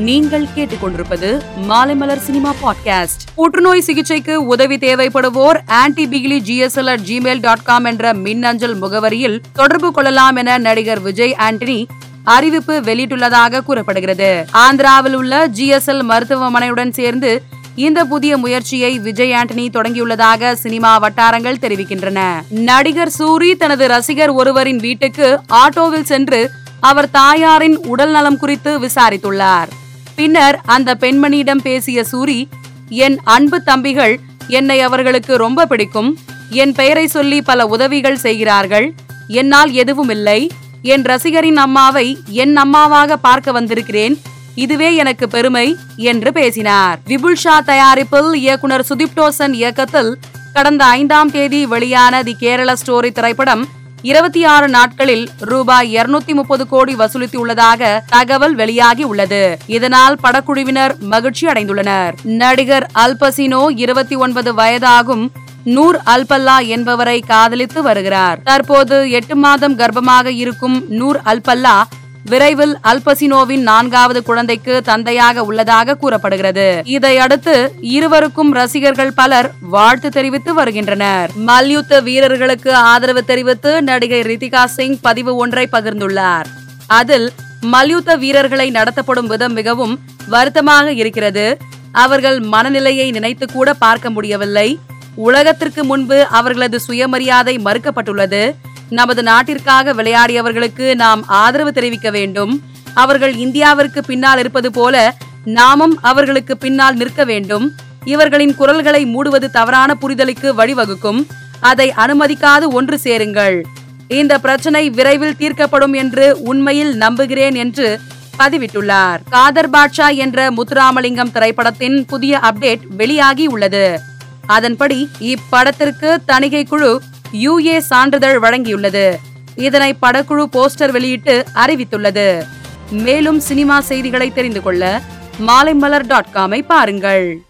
நீங்கள் கேட்டுக்கொண்டிருப்பது Maalaimalar cinema podcast. புற்றுநோய் சிகிச்சைக்கு உதவி தேவைப்படுவோர் ஆன்டி Bijli GSL at Gmail dot com என்ற மின்னஞ்சல் முகவரியில் தொடர்பு கொள்ளலாம் என நடிகர் விஜய் ஆண்டனி அறிவிப்பு வெளியிட்டுள்ளதாக கூறப்படுகிறது. ஆந்திராவில் உள்ள ஜிஎஸ்எல் மருத்துவமனையுடன் சேர்ந்து இந்த புதிய முயற்சியை விஜய் ஆண்டனி தொடங்கியுள்ளதாக சினிமா வட்டாரங்கள் தெரிவிக்கின்றன. நடிகர் சூரி தனது ரசிகர் ஒருவரின் வீட்டுக்கு ஆட்டோவில் சென்று அவர் தாயாரின் உடல் நலம் குறித்து விசாரித்துள்ளார். பின்னர் அந்த பெண்மணியிடம் பேசிய சூரி என் அன்பு தம்பிகள் என்னை அவர்களுக்கு ரொம்ப பிடிக்கும். என் பெயரை சொல்லி பல உதவிகள் செய்கிறார்கள். என்னால் எதுவும் இல்லை. என் ரசிகரின் அம்மாவை என் அம்மாவாக பார்க்க வந்திருக்கிறேன். இதுவே எனக்கு பெருமை என்று பேசினார். விபுல் ஷா தயாரிப்பில் இயக்குனர் சுதீப் டோசன் இயக்கத்தில் கடந்த ஐந்தாம் தேதி வெளியான தி கேரள ஸ்டோரி திரைப்படம் இருபத்தி ஆறு நாட்களில் ரூபாய் இருநூத்தி முப்பது கோடி வசூலித்துள்ளதாக தகவல் வெளியாகி உள்ளது இதனால் படக்குழுவினர் மகிழ்ச்சி அடைந்துள்ளனர். நடிகர் அல்பசினோ இருபத்தி ஒன்பது வயதாகும் நூர் அல்பல்லா என்பவரை காதலித்து வருகிறார். தற்போது எட்டு மாதம் கர்ப்பமாக இருக்கும் நூர் அல்பல்லா விரைவில் அல்பசினோவின் நான்காவது குழந்தைக்கு தந்தையாக உள்ளதாக கூறப்படுகிறது. இதையடுத்து இருவருக்கும் ரசிகர்கள் பலர் வாழ்த்து தெரிவித்து வருகின்றனர். மல்யுத்த வீரர்களுக்கு ஆதரவு தெரிவித்து நடிகை ரித்திகா சிங் பதிவு ஒன்றை பகிர்ந்துள்ளார். அதில் மல்யுத்த வீரர்களை நடத்தப்படும் விதம் மிகவும் வருத்தமாக இருக்கிறது. அவர்கள் மனநிலையை நினைத்து கூட பார்க்க முடியவில்லை. உலகத்திற்கு முன்பு அவர்களது சுயமரியாதை மறுக்கப்பட்டுள்ளது. நமது நாட்டிற்காக விளையாடியவர்களுக்கு நாம் ஆதரவு தெரிவிக்க வேண்டும். அவர்கள் இந்தியாவிற்கு பின்னால் இருப்பது போல நாமும் அவர்களுக்கு பின்னால் நிற்க வேண்டும். இவர்களின் குரல்களை மூடுவது தவறான புரிதலுக்கு வழிவகுக்கும். அதை அனுமதிக்காது ஒன்று சேருங்கள். இந்த பிரச்சனை விரைவில் தீர்க்கப்படும் என்று உண்மையில் நம்புகிறேன் என்று பதிவிட்டுள்ளார். காதர் பாட்ஷா என்ற முத்துராமலிங்கம் திரைப்படத்தின் புதிய அப்டேட் வெளியாகி உள்ளது. அதன்படி இப்படத்திற்கு தணிகை குழு யுஏ சான்றிதழ் வழங்கியுள்ளது. இதனை படக்குழு போஸ்டர் வெளியிட்டு அறிவித்துள்ளது. மேலும் சினிமா செய்திகளை தெரிந்து கொள்ள மாலைமலர் டாட் காமை பாருங்கள்.